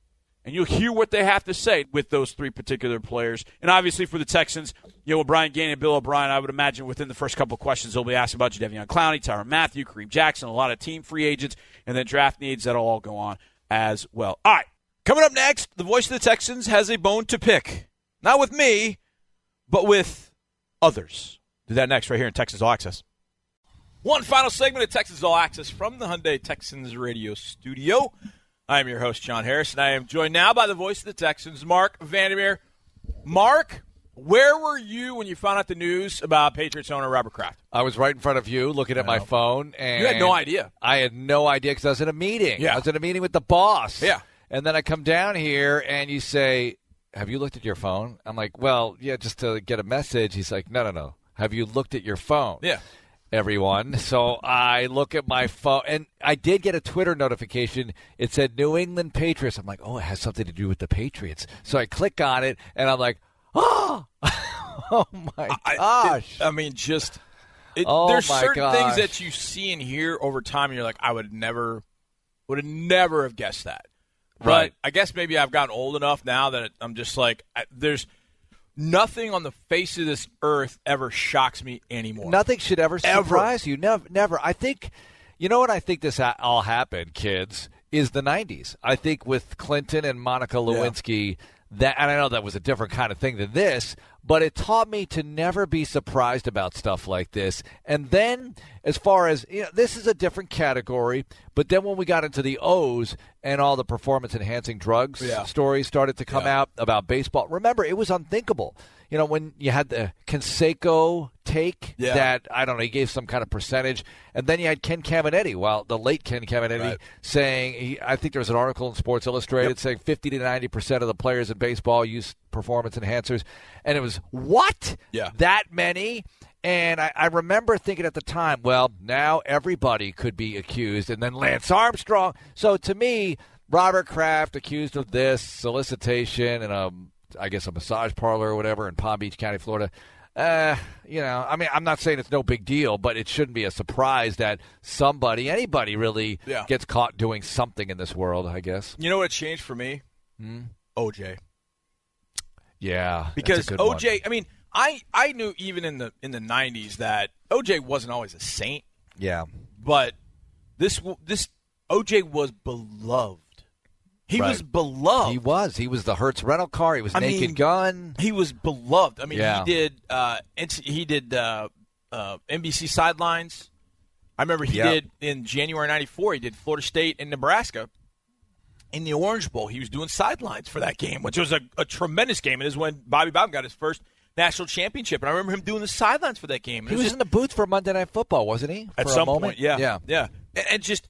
Speaker 1: and you'll hear what they have to say with those three particular players. And obviously for the Texans, you know, Brian Gaine and Bill O'Brien, I would imagine within the first couple of questions they'll be asking about Jadeveon Clowney, Tyrann Mathieu, Kareem Jackson, a lot of team free agents, and then draft needs that'll all go on as well. All right, coming up next, the voice of the Texans has a bone to pick. Not with me, but with others. Do that next right here in Texans All Access. One final segment of Texans All Access from the Hyundai Texans radio studio. I am your host, John Harris, and I am joined now by the voice of the Texans, Marc Vandermeer. Mark, where were you when you found out the news about Patriots owner Robert Kraft?
Speaker 3: I was right in front of you looking at my phone, and
Speaker 1: You had no idea.
Speaker 3: I had no idea because I was in a meeting.
Speaker 1: Yeah.
Speaker 3: I was in a meeting with the boss.
Speaker 1: Yeah.
Speaker 3: And then I come down here, and you say, "Have you looked at your phone?" I'm like, "Well, yeah, just to get a message." He's like, "No, no, no. Have you looked at your phone?"
Speaker 1: Yeah.
Speaker 3: Everyone. So I look at my phone, and I did get a Twitter notification. It said New England Patriots. I'm like, oh, it has something to do with the Patriots. So I click on it, and I'm like, oh, oh my gosh.
Speaker 1: I, I mean, just it,
Speaker 3: Oh,
Speaker 1: there's certain
Speaker 3: gosh.
Speaker 1: things that you see and hear over time, and you're like, I would never, would have never have guessed that. But
Speaker 3: Right.
Speaker 1: I guess maybe I've gotten old enough now that I'm just like, I, there's nothing on the face of this earth ever shocks me anymore.
Speaker 3: Nothing should ever
Speaker 1: Ever.
Speaker 3: surprise you. Never, never. I think, you know what? I think this all happened, kids, is the '90s. I think with Clinton and Monica Lewinsky, that, and I know that was a different kind of thing than this, but it taught me to never be surprised about stuff like this. And then, as far as you know, this is a different category. But then when we got into the O's and all the performance-enhancing drugs
Speaker 1: Yeah.
Speaker 3: stories started to come
Speaker 1: Yeah.
Speaker 3: out about baseball, remember it was unthinkable. You know, when you had the Canseco take
Speaker 1: Yeah.
Speaker 3: that I don't know, he gave some kind of percentage, and then you had Ken Caminiti, well, the late Ken Caminiti,
Speaker 1: Right.
Speaker 3: saying he, I think there was an article in Sports Illustrated
Speaker 1: Yep.
Speaker 3: saying fifty to ninety percent of the players in baseball use performance enhancers, and it was what?
Speaker 1: Yeah.
Speaker 3: that many. And I, I remember thinking at the time, well, now everybody could be accused, and then Lance Armstrong. So to me, Robert Kraft accused of this solicitation and a, I guess a massage parlor or whatever in Palm Beach County, Florida. Uh, you know, I mean, I'm not saying it's no big deal, but it shouldn't be a surprise that somebody, anybody, really
Speaker 1: Yeah.
Speaker 3: gets caught doing something in this world. I guess.
Speaker 1: You know what changed for me?
Speaker 3: Hmm?
Speaker 1: OJ.
Speaker 3: Yeah,
Speaker 1: because
Speaker 3: good one.
Speaker 1: OJ. I mean, I I knew even in the in the '90s that OJ wasn't always a saint,
Speaker 3: Yeah,
Speaker 1: but this this OJ was beloved. He was beloved.
Speaker 3: he was. He was the Hertz rental car. He was
Speaker 1: I
Speaker 3: Naked
Speaker 1: mean,
Speaker 3: Gun.
Speaker 1: He was beloved. I mean,
Speaker 3: Yeah.
Speaker 1: he did. Uh, he did uh, uh, NBC sidelines. I remember he
Speaker 3: Yeah.
Speaker 1: did in January '94. He did Florida State and Nebraska in the Orange Bowl. He was doing sidelines for that game, which was a, a tremendous game. It is when Bobby Bowden got his first national championship, and I remember him doing the sidelines for that game. It
Speaker 3: He was
Speaker 1: just-
Speaker 3: in the booth for Monday Night Football, wasn't he?
Speaker 1: at
Speaker 3: For a
Speaker 1: some
Speaker 3: moment?
Speaker 1: point. Yeah,
Speaker 3: yeah,
Speaker 1: yeah, and, and just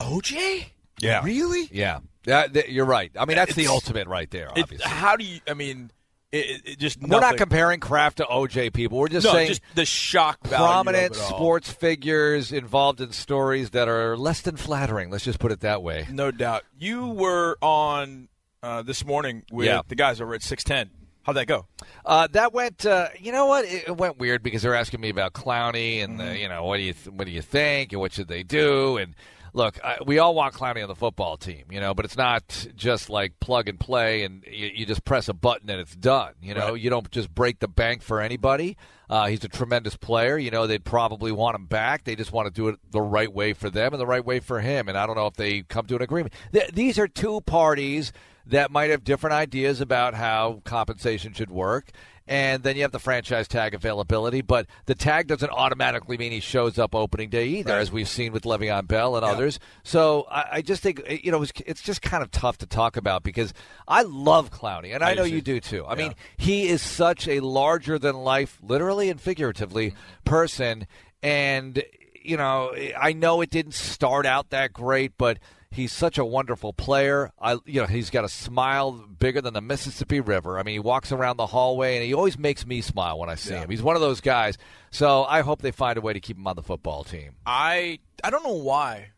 Speaker 1: OJ.
Speaker 3: Yeah.
Speaker 1: really.
Speaker 3: yeah. Yeah, th- you're right. I mean, that's the ultimate right there. Obviously,
Speaker 1: how do you? I mean, it, it, just
Speaker 3: we're not comparing Kraft to OJ people. We're just
Speaker 1: no,
Speaker 3: saying
Speaker 1: just the shock value
Speaker 3: prominent
Speaker 1: of it all.
Speaker 3: sports figures involved in stories that are less than flattering. Let's just put it that way.
Speaker 1: No doubt. You were on uh, this morning with
Speaker 3: Yeah.
Speaker 1: the guys over at 610. How'd that go?
Speaker 3: Uh, that went. Uh, you know what? It, went weird because they're asking me about Clowney and uh, you know what do you th- what do you think and what should they do and. Look, I, we all want Clowney on the football team, you know, but it's not just like plug and play and you, you just press a button and it's done. You know,
Speaker 1: Right.
Speaker 3: you don't just break the bank for anybody. Uh, he's a tremendous player. You know, they'd probably want him back. They just want to do it the right way for them and the right way for him. And I don't know if they come to an agreement. Th- these are two parties that might have different ideas about how compensation should work. And then you have the franchise tag availability, but the tag doesn't automatically mean he shows up opening day either,
Speaker 1: Right.
Speaker 3: as we've seen with Le'Veon Bell and
Speaker 1: Yeah.
Speaker 3: others. So I, I just think eh, you know it's, it's just kind of tough to talk about because I love Clowney, and I,
Speaker 1: I
Speaker 3: know you do too. I
Speaker 1: Yeah.
Speaker 3: mean, he is such a larger than life, literally and figuratively, mm-hmm. person, and you know I know it didn't start out that great, but He's such a wonderful player. I, you know, he's got a smile bigger than the Mississippi River. I mean, he walks around the hallway and he always makes me smile when I see
Speaker 1: Yeah.
Speaker 3: him. He's one of those guys. So I hope they find a way to keep him on the football team.
Speaker 1: I I don't know why.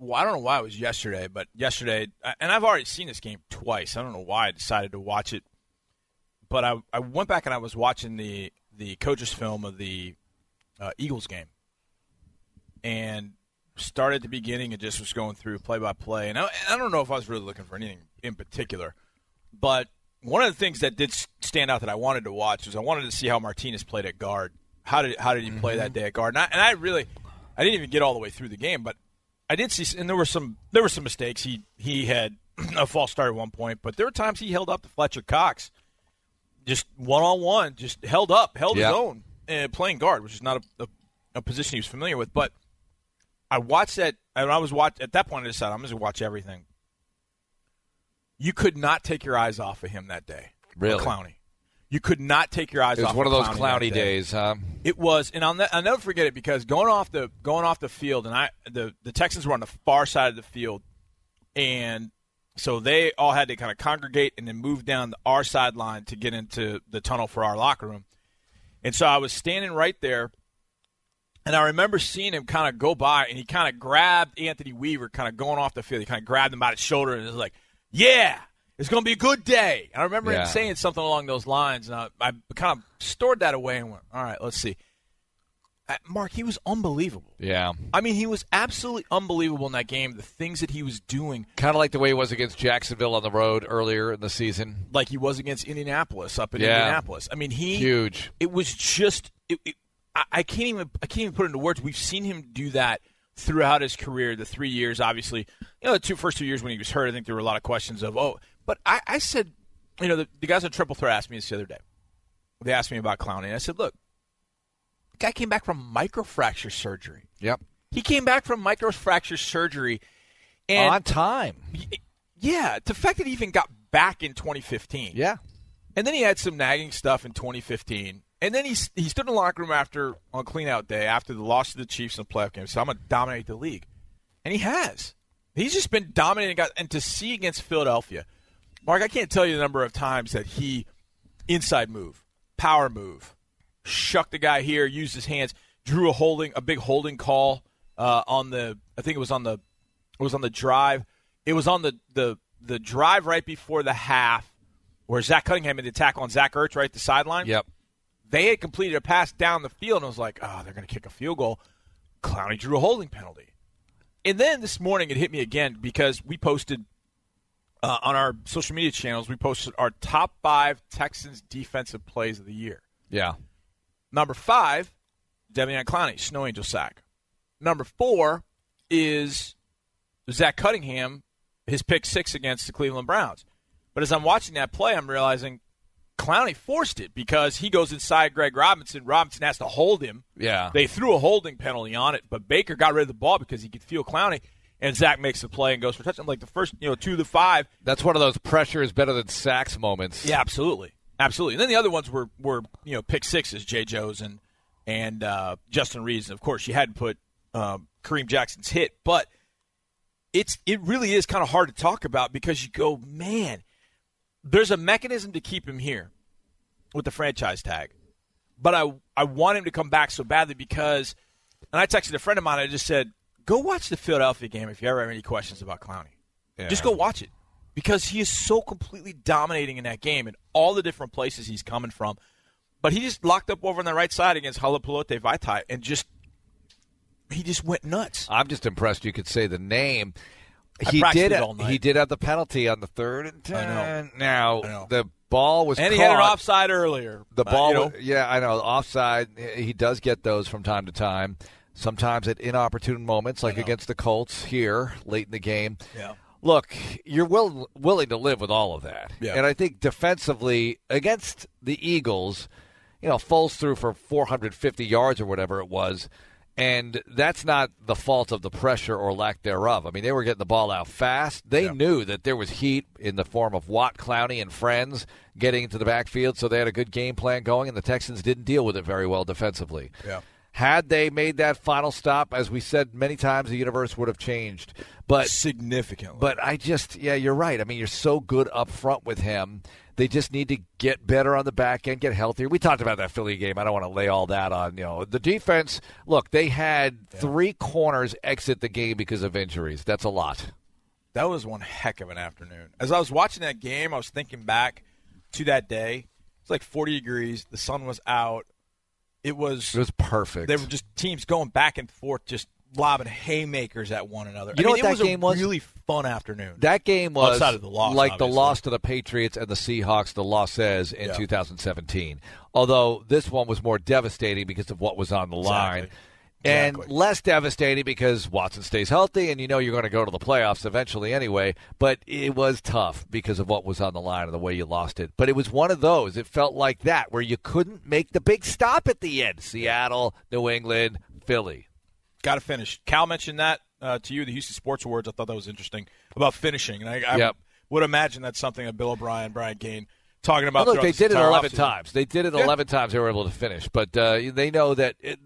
Speaker 1: Well, I don't know why it was yesterday, but yesterday, and I've already seen this game twice. I don't know why I decided to watch it, but I I went back and I was watching the the coaches film of the uh, Eagles game, and started at the beginning and just was going through play by play. And I, I don't know if I was really looking for anything in particular, but one of the things that did stand out that I wanted to watch was I wanted to see how Martinas played at guard. How did how did he play that day at guard? And I, and I really I didn't even get all the way through the game, but I did see, and there were some there were some mistakes. He he had a false start at one point, but there were times he held up to Fletcher Cox, just one on one, just held up, held
Speaker 3: Yeah.
Speaker 1: his own, uh, playing guard, which is not a, a, a position he was familiar with. But I watched that, and I was watch at that point. I decided I'm going to watch everything. You could not take your eyes off of him that day,
Speaker 3: Really?
Speaker 1: Clowney. You could not take your eyes
Speaker 3: It was
Speaker 1: off.
Speaker 3: one of those
Speaker 1: Clowney day.
Speaker 3: days, huh?
Speaker 1: It was, and I'll, ne- I'll never forget it because going off the going off the field, and I the the Texans were on the far side of the field, and so they all had to kind of congregate and then move down the, our sideline to get into the tunnel for our locker room, and so I was standing right there, and I remember seeing him kind of go by, and he kind of grabbed Anthony Weaver, kind of going off the field. He kind of grabbed him by his shoulder, and was like, "Yeah." It's going to be a good day. And I remember
Speaker 3: Yeah.
Speaker 1: him saying something along those lines, and I, I kind of stored that away and went, "All right, let's see." Uh, Mark, he was unbelievable.
Speaker 3: Yeah.
Speaker 1: I mean, he was absolutely unbelievable in that game. The things that he was doing,
Speaker 3: Kind of like the way he was against Jacksonville on the road earlier in the season.
Speaker 1: like he was against Indianapolis up in
Speaker 3: Yeah.
Speaker 1: Indianapolis. I mean, he
Speaker 3: Huge.
Speaker 1: It was just. It, it, I, I can't even. I can't even put it into words. We've seen him do that throughout his career. The three years, obviously, you know, the two first two years when he was hurt. I think there were a lot of questions of, oh, but I, I said, you know, the, the guys on Triple Threat asked me this the other day. They asked me about Clowney, and I said, look, the guy came back from microfracture surgery.
Speaker 3: Yep.
Speaker 1: He came back from microfracture surgery, and
Speaker 3: On time.
Speaker 1: yeah, the fact that he even got back in 2015.
Speaker 3: Yeah.
Speaker 1: And then he had some nagging stuff in 2015. And then he he stood in the locker room after on cleanout day after the loss to the Chiefs in the playoff game. So I'm gonna dominate the league, and he has. He's just been dominating guys. And to see against Philadelphia, Mark, I can't tell you the number of times that he inside move, power move, shucked the guy here, used his hands, drew a holding, a big holding call uh, on the. I think it was on the, it was on the drive. It was on the the the drive right before the half, where Zach Cunningham made the attack on Zach Ertz right at the sideline.
Speaker 3: Yep.
Speaker 1: They had completed a pass down the field, and I was like, oh, they're going to kick a field goal. Clowney drew a holding penalty. And then this morning it hit me again because we posted uh, on our social media channels, we posted our top five Texans defensive plays of the year.
Speaker 3: Yeah.
Speaker 1: Number five, Devion Clowney, Snow Angel sack. Number four is Zach Cunningham, his pick six against the Cleveland Browns. But as I'm watching that play, I'm realizing Clowney forced it because he goes inside Greg Robinson. Robinson has to hold him.
Speaker 3: Yeah.
Speaker 1: They threw a holding penalty on it, but Baker got rid of the ball because he could feel Clowney, and Zach makes the play and goes for touchdown. Like the first, you know, two the five,
Speaker 3: That's one of those pressure is better than sacks moments.
Speaker 1: yeah, absolutely, absolutely. And then the other ones were were you know pick sixes, Jay Joe's and and uh, Justin Reid's. And of course, you hadn't put um, Kareem Jackson's hit, but it's it really is kind of hard to talk about because you go, man, there's a mechanism to keep him here with the franchise tag, but I I want him to come back so badly because, and I texted a friend of mine. I just said, go watch the Philadelphia game if you ever have any questions about Clowney. Just go watch it because he is so completely dominating in that game and all the different places he's coming from. But he just locked up over on the right side against Halapoulivaati Vaitai and just he just went nuts.
Speaker 3: I'm just impressed you could say the name. He did.
Speaker 1: it all night.
Speaker 3: He did have the penalty on the third and ten. Now the ball was
Speaker 1: And he had an offside earlier.
Speaker 3: The
Speaker 1: Uh,
Speaker 3: ball,
Speaker 1: you know,
Speaker 3: was- yeah, I know. Offside, he does get those from time to time. Sometimes at inopportune moments, like against the Colts here late in the game.
Speaker 1: Yeah.
Speaker 3: Look, you're will, willing to live with all of that,
Speaker 1: Yeah.
Speaker 3: and I think defensively against the Eagles, you know, Foles threw for 450 yards or whatever it was, and that's not the fault of the pressure or lack thereof. I mean, they were getting the ball out fast. They
Speaker 1: Yeah.
Speaker 3: knew that there was heat in the form of Watt, Clowney, and friends getting into the backfield, so they had a good game plan going, and the Texans didn't deal with it very well defensively.
Speaker 1: Yeah.
Speaker 3: Had they made that final stop, as we said many times, the universe would have changed. But
Speaker 1: significantly.
Speaker 3: But I just, yeah, you're right. I mean, you're so good up front with him. They just need to get better on the back end, get healthier. We talked about that Philly game. I don't want to lay all that on, you know, the defense. Look, they had yeah. three corners exit the game because of injuries. That's a lot.
Speaker 1: That was one heck of an afternoon. As I was watching that game, I was thinking back to that day. It's like 40 degrees. The sun was out. It was
Speaker 3: it was perfect.
Speaker 1: They were just teams going back and forth, just lobbing haymakers at one another.
Speaker 3: You know
Speaker 1: mean,
Speaker 3: what that game was?
Speaker 1: Really fun afternoon.
Speaker 3: That game was
Speaker 1: outside of the loss,
Speaker 3: like
Speaker 1: obviously.
Speaker 3: the loss to the Patriots and the Seahawks. The loss says in yeah. 2017. Although this one was more devastating because of what was on the
Speaker 1: exactly.
Speaker 3: line. And
Speaker 1: exactly.
Speaker 3: less devastating because Watson stays healthy, and you know you're going to go to the playoffs eventually anyway. But it was tough because of what was on the line and the way you lost it. But it was one of those. It felt like that where you couldn't make the big stop at the end. Seattle, New England, Philly.
Speaker 1: Got to finish. Cal mentioned that uh, to you, the Houston Sports Awards. I thought that was interesting about finishing, and I, I
Speaker 3: yep.
Speaker 1: would imagine that's something that Bill O'Brien, Brian Gaine talking about.
Speaker 3: look, they did it 11
Speaker 1: offseason.
Speaker 3: times. They did it
Speaker 1: Yeah.
Speaker 3: 11 times. They were able to finish. But uh, they know that it,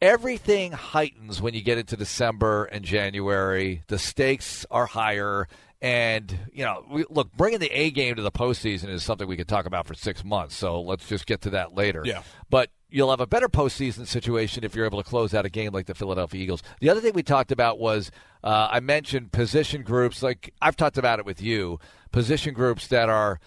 Speaker 3: everything heightens when you get into December and January. The stakes are higher. And, you know, we, look, bringing the A game to the postseason is something we could talk about for six months. So let's just get to that later.
Speaker 1: Yeah.
Speaker 3: But you'll have a better postseason situation if you're able to close out a game like the Philadelphia Eagles. The other thing we talked about was uh, I mentioned position groups. Like I've talked about it with you, position groups that are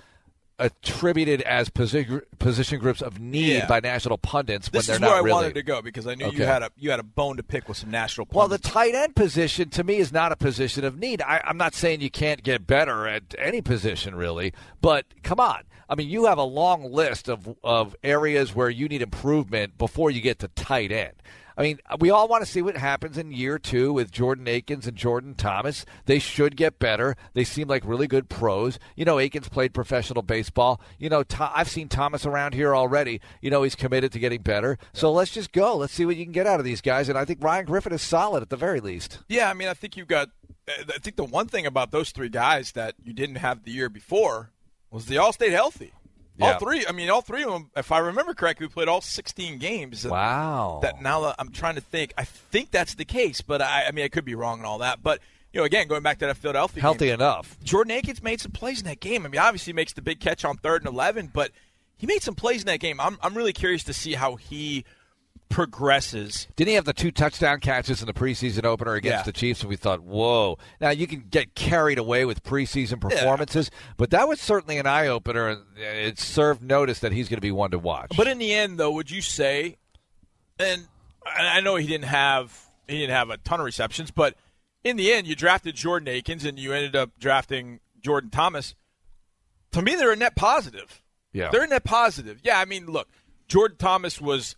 Speaker 3: attributed as position position groups of need
Speaker 1: Yeah.
Speaker 3: by national pundits
Speaker 1: This
Speaker 3: when
Speaker 1: is
Speaker 3: they're
Speaker 1: where
Speaker 3: not
Speaker 1: I
Speaker 3: really.
Speaker 1: wanted to go because I knew
Speaker 3: Okay.
Speaker 1: you had a you had a bone to pick with some national.
Speaker 3: Well, the tight end position to me is not a position of need. I, I'm not saying you can't get better at any position, really, but come on. I mean, you have a long list of, of areas where you need improvement before you get to tight end. I mean, we all want to see what happens in year two with Jordan Akins and Jordan Thomas. They should get better. They seem like really good pros. You know, Akins played professional baseball. You know, I've seen Thomas around here already. You know, he's committed to getting better. So let's just go. Let's see what you can get out of these guys. And I think Ryan Griffin is solid at the very least.
Speaker 1: Yeah, I mean, I think you've got. I think the one thing about those three guys that you didn't have the year before was they all stayed healthy.
Speaker 3: Yeah.
Speaker 1: All three. I mean, all three of them. If I remember correctly, we played all 16 games.
Speaker 3: Wow.
Speaker 1: That now that I'm trying to think, I think that's the case, but I, I mean, I could be wrong and all that. But you know, again, going back to that Philadelphia
Speaker 3: Healthy
Speaker 1: game,
Speaker 3: enough.
Speaker 1: Jordan Akins made some plays in that game. I mean, obviously he makes the big catch on third and 11, but he made some plays in that game. I'm I'm really curious to see how he progresses.
Speaker 3: Didn't he have the two touchdown catches in the preseason opener against
Speaker 1: Yeah.
Speaker 3: the Chiefs? And we thought, whoa. Now, you can get carried away with preseason performances, but that was certainly an eye opener, and it served notice that he's going to be one to watch.
Speaker 1: But in the end, though, would you say? And I I know he didn't have he didn't have a ton of receptions, but in the end, you drafted Jordan Akins and you ended up drafting Jordan Thomas. To me, they're a net positive.
Speaker 3: Yeah.
Speaker 1: they're a net positive. Yeah, I mean, look, Jordan Thomas was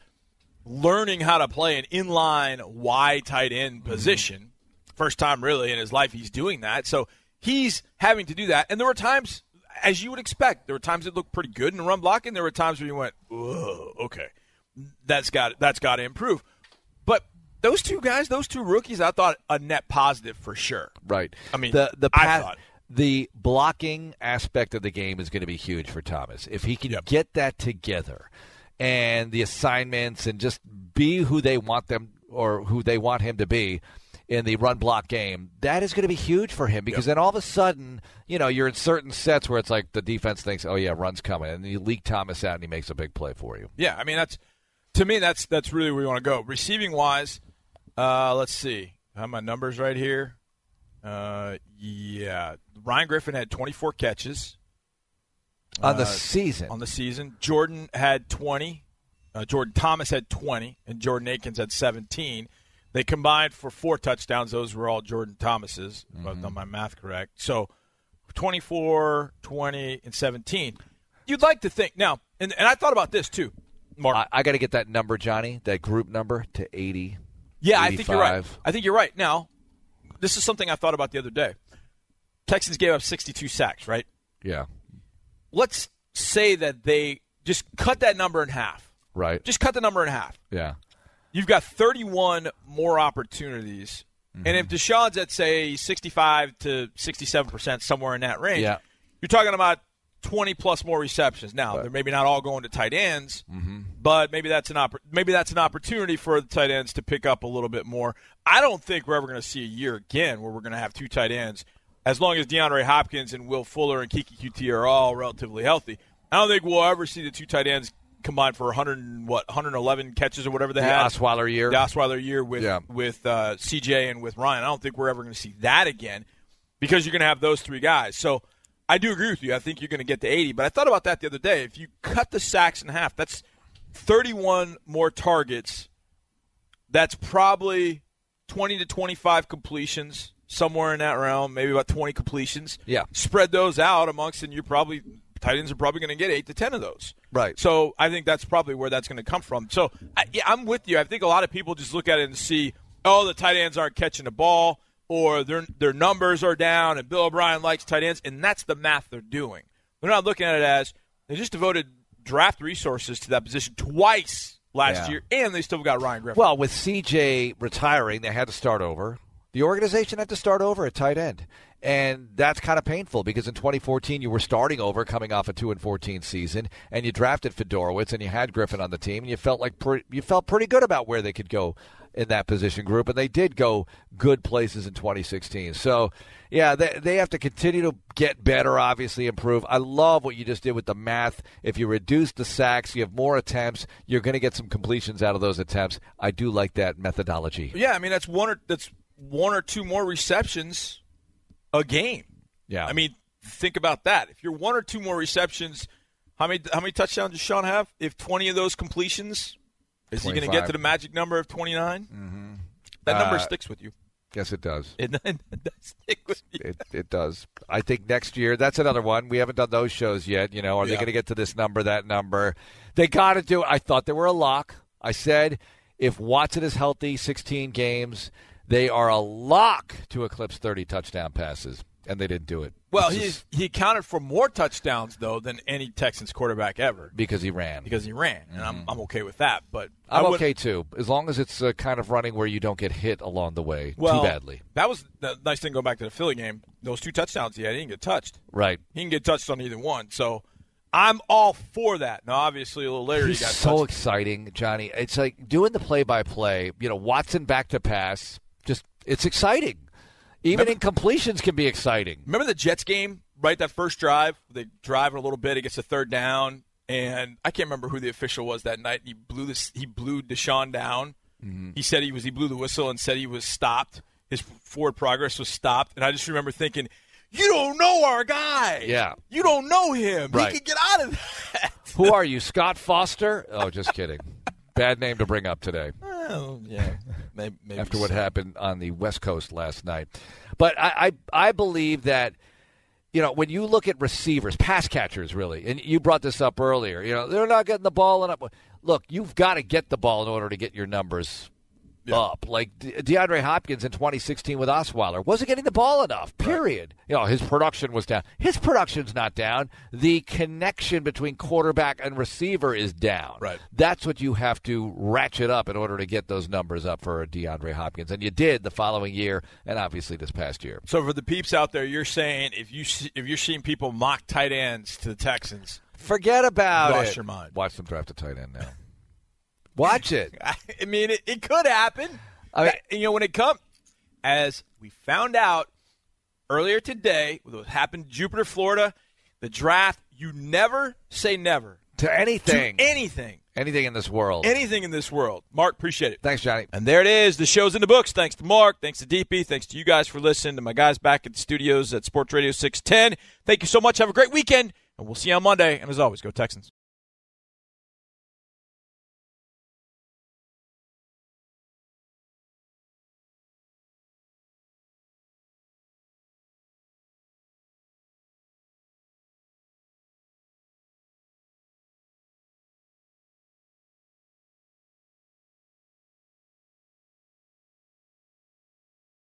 Speaker 1: learning how to play an inline Y tight end
Speaker 3: Mm-hmm.
Speaker 1: position. First time really in his life he's doing that. So he's having to do that. And there were times, as you would expect, there were times it looked pretty good in run blocking. There were times where you went, Whoa, okay, that's got that's got to improve. But those two guys, those two rookies, I thought a net positive for sure.
Speaker 3: right.
Speaker 1: I mean,
Speaker 3: the, the,
Speaker 1: I thought.
Speaker 3: the blocking aspect of the game is going to be huge for Thomas. If he can
Speaker 1: Yep.
Speaker 3: get that together and the assignments and just be who they want them or who they want him to be in the run block game, that is going to be huge for him because then all of a sudden, you know, you're in certain sets where it's like the defense thinks, oh, yeah, run's coming. And you leak Thomas out and he makes a big play for you.
Speaker 1: Yeah, I mean that's to me that's that's really where you want to go. Receiving wise, uh, let's see. I have my numbers right here. Uh, yeah, Ryan Griffin had 24 catches
Speaker 3: On the
Speaker 1: Uh,
Speaker 3: season.
Speaker 1: on the season. Jordan had 20. Uh, Jordan Thomas had 20, and Jordan Akins had 17. They combined for four touchdowns. Those were all Jordan Thomas's, if I've done my math correct. So 24, 20, and 17. You'd like to think now, and, and I thought about this too, Mark.
Speaker 3: I, I got to get that number, Johnny, that group number to 80.
Speaker 1: Yeah, I think you're right. I think you're right. Now, this is something I thought about the other day. Texans gave up 62 sacks, right?
Speaker 3: Yeah,
Speaker 1: Let's say that they just cut that number in half.
Speaker 3: right.
Speaker 1: Just cut the number in half.
Speaker 3: Yeah.
Speaker 1: You've got 31 more opportunities. And
Speaker 3: Mm-hmm.
Speaker 1: if Deshaun's at, say, 65 to 67%, somewhere in that range,
Speaker 3: Yeah.
Speaker 1: you're talking about 20 plus more receptions. Now, they're maybe not all going to tight ends,
Speaker 3: Mm-hmm.
Speaker 1: but maybe that's an oppor- maybe that's an opportunity for the tight ends to pick up a little bit more. I don't think we're ever going to see a year again where we're going to have two tight ends as long as DeAndre Hopkins and Will Fuller and Keke Coutee are all relatively healthy. I don't think we'll ever see the two tight ends combined for 100 what 111 catches or whatever they
Speaker 3: The
Speaker 1: had.
Speaker 3: Osweiler year.
Speaker 1: The Osweiler year with
Speaker 3: Yeah.
Speaker 1: with uh, CJ and with Ryan. I don't think we're ever going to see that again because you're going to have those three guys. So I do agree with you. I think you're going to get to 80. But I thought about that the other day. If you cut the sacks in half, that's 31 more targets. That's probably 20 to 25 completions, somewhere in that realm, maybe about 20 completions.
Speaker 3: Yeah.
Speaker 1: Spread those out amongst, and you're probably, tight ends are probably going to get 8 to 10 of those.
Speaker 3: Right.
Speaker 1: So I think that's probably where that's going to come from. So I, yeah, I'm with you. I think a lot of people just look at it and see, oh, the tight ends aren't catching the ball, or their their numbers are down, and Bill O'Brien likes tight ends, and that's the math they're doing. They're not looking at it as they just devoted draft resources to that position twice last
Speaker 3: Yeah.
Speaker 1: year, and they still got Ryan Griffin.
Speaker 3: Well, with CJ retiring, they had to start over. The organization had to start over at tight end. And that's kind of painful because in 2014 you were starting over coming off a 2 and 14 season and you drafted Fiedorowicz and you had Griffin on the team and you felt like pre- you felt pretty good about where they could go in that position group and they did go good places in 2016. So, yeah, they they have to continue to get better, obviously improve. I love what you just did with the math. If you reduce the sacks, you have more attempts, you're going to get some completions out of those attempts. I do like that methodology.
Speaker 1: yeah, I mean that's one or that's one or two more receptions a game.
Speaker 3: Yeah.
Speaker 1: I mean, think about that. If you're one or two more receptions, how many how many touchdowns does Sean have? If 20 of those completions, is he going to get to the magic number of 29? Mm-hmm. That number
Speaker 3: Uh,
Speaker 1: sticks with you.
Speaker 3: Yes, it does.
Speaker 1: It, it does stick with you.
Speaker 3: It, it does. I think next year, that's another one. We haven't done those shows yet. You know, are they going to get to this number, that number? They got to do it. I thought they were a lock. I said if Watson is healthy, 16 games, they are a lock to eclipse 30 touchdown passes, and they didn't do it.
Speaker 1: Well, he
Speaker 3: just
Speaker 1: he accounted for more touchdowns though than any Texans quarterback ever
Speaker 3: because he ran.
Speaker 1: because he ran, and I'm I'm okay with that. But
Speaker 3: I'm okay too, as long as it's uh, kind of running where you don't get hit along the way
Speaker 1: Well,
Speaker 3: too badly.
Speaker 1: That was the nice thing going back to the Philly game. Those two touchdowns he had, he didn't get touched.
Speaker 3: Right.
Speaker 1: He can get touched on either one. So I'm all for that. Now, obviously, a little later
Speaker 3: He's
Speaker 1: he got
Speaker 3: so
Speaker 1: touched.
Speaker 3: exciting, Johnny. It's like doing the play-by-play. You know, Watson back to pass. It's exciting. Even incompletions can be exciting.
Speaker 1: Remember the Jets game, right? That first drive, they drive it a little bit. It gets a third down, and I can't remember who the official was that night. He blew this. He blew Deshaun down.
Speaker 3: Mm-hmm.
Speaker 1: He said he was. He blew the whistle and said he was stopped. His forward progress was stopped, and I just remember thinking, "You don't know our guy.
Speaker 3: Yeah.
Speaker 1: you don't know him.
Speaker 3: Right.
Speaker 1: He can get out of that."
Speaker 3: Who are you, Scott Foster? Oh, just kidding. Bad name to bring up today
Speaker 1: well, yeah, maybe, maybe
Speaker 3: after what happened on the West Coast last night. But I, I, I believe that you know when you look at receivers, pass catchers, really, and you brought this up earlier. You know they're not getting the ball enough. Look, you've got to get the ball in order to get your numbers up. Like De- DeAndre Hopkins in 2016 with Osweiler wasn't getting the ball enough. Period. You know his production was down. His production's not down. The connection between quarterback and receiver is down.
Speaker 1: Right.
Speaker 3: That's what you have to ratchet up in order to get those numbers up for DeAndre Hopkins, and you did the following year, and obviously this past year.
Speaker 1: So for the peeps out there, you're saying if you see, if you're seeing people mock tight ends to the Texans,
Speaker 3: Forget about
Speaker 1: Lost
Speaker 3: it.
Speaker 1: your mind.
Speaker 3: Watch them draft a tight end now. Watch it.
Speaker 1: I mean, it, it could happen.
Speaker 3: I mean-
Speaker 1: you know, when it comes, as we found out earlier today, with what happened in Jupiter, Florida, the draft, you never say never
Speaker 3: To
Speaker 1: to
Speaker 3: anything,
Speaker 1: anything,
Speaker 3: anything in this world.
Speaker 1: anything in this world. Mark, appreciate it.
Speaker 3: Thanks, Johnny.
Speaker 1: And there it is. The show's in the books. Thanks to Mark. Thanks to DP. Thanks to you guys for listening. To my guys back at the studios at Sports Radio 610. Thank you so much. Have a great weekend. And we'll see you on Monday. And as always, go Texans.